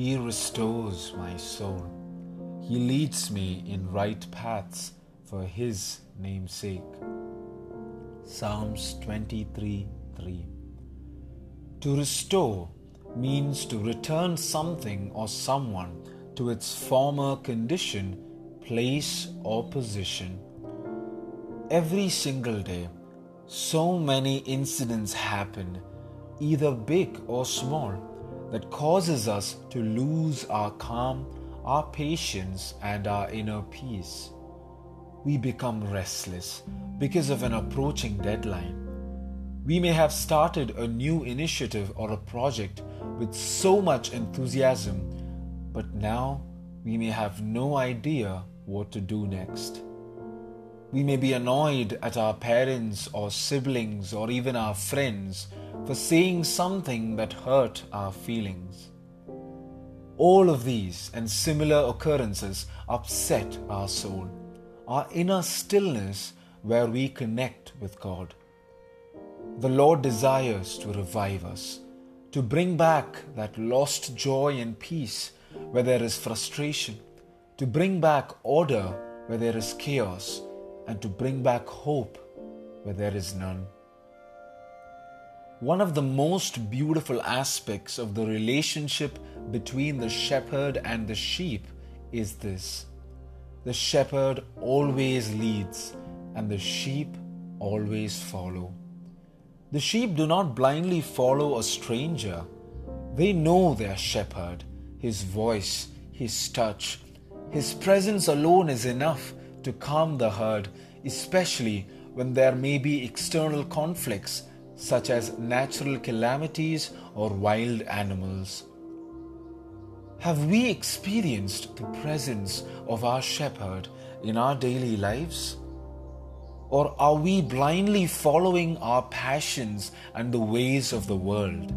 He restores my soul. He leads me in right paths for His name's sake. Psalms 23 3. To restore means to return something or someone to its former condition, place, or position. Every single day, so many incidents happen, either big or small, that causes us to lose our calm, our patience, and our inner peace. We become restless because of an approaching deadline. We may have started a new initiative or a project with so much enthusiasm, but now we may have no idea what to do next. We may be annoyed at our parents or siblings or even our friends for saying something that hurt our feelings. All of these and similar occurrences upset our soul, our inner stillness where we connect with God. The Lord desires to revive us, to bring back that lost joy and peace where there is frustration, to bring back order where there is chaos, and to bring back hope where there is none. One of the most beautiful aspects of the relationship between the shepherd and the sheep is this the shepherd always leads, and the sheep always follow. The sheep do not blindly follow a stranger, they know their shepherd, his voice, his touch. His presence alone is enough to calm the herd, especially when there may be external conflicts such as natural calamities or wild animals. Have we experienced the presence of our shepherd in our daily lives? Or are we blindly following our passions and the ways of the world?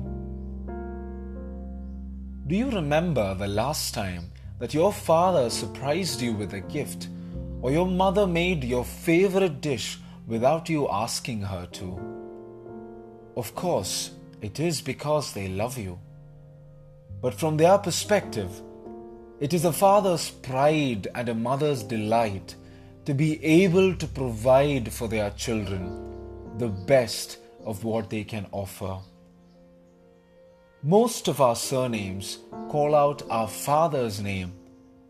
Do you remember the last time that your father surprised you with a gift, or your mother made your favorite dish without you asking her to? Of course, it is because they love you. But from their perspective, it is a father's pride and a mother's delight to be able to provide for their children the best of what they can offer. Most of our surnames call out our father's name,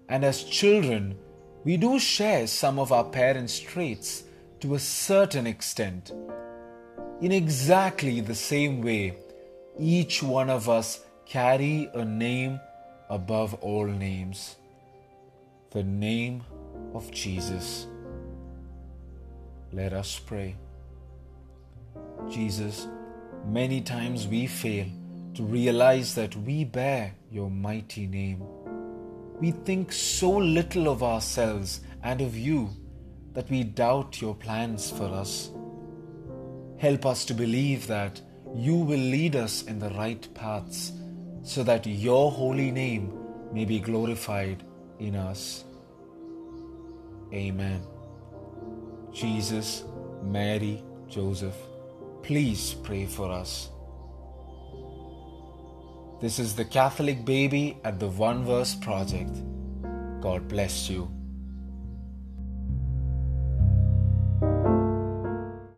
and as children, we do share some of our parents' traits to a certain extent. In exactly the same way, each one of us carry a name above all names the name of Jesus. Let us pray. Jesus, many times we fail to realize that we bear your mighty name. We think so little of ourselves and of you that we doubt your plans for us. Help us to believe that you will lead us in the right paths so that your holy name may be glorified in us. Amen. Jesus, Mary, Joseph, please pray for us. This is the Catholic Baby at the One Verse Project. God bless you.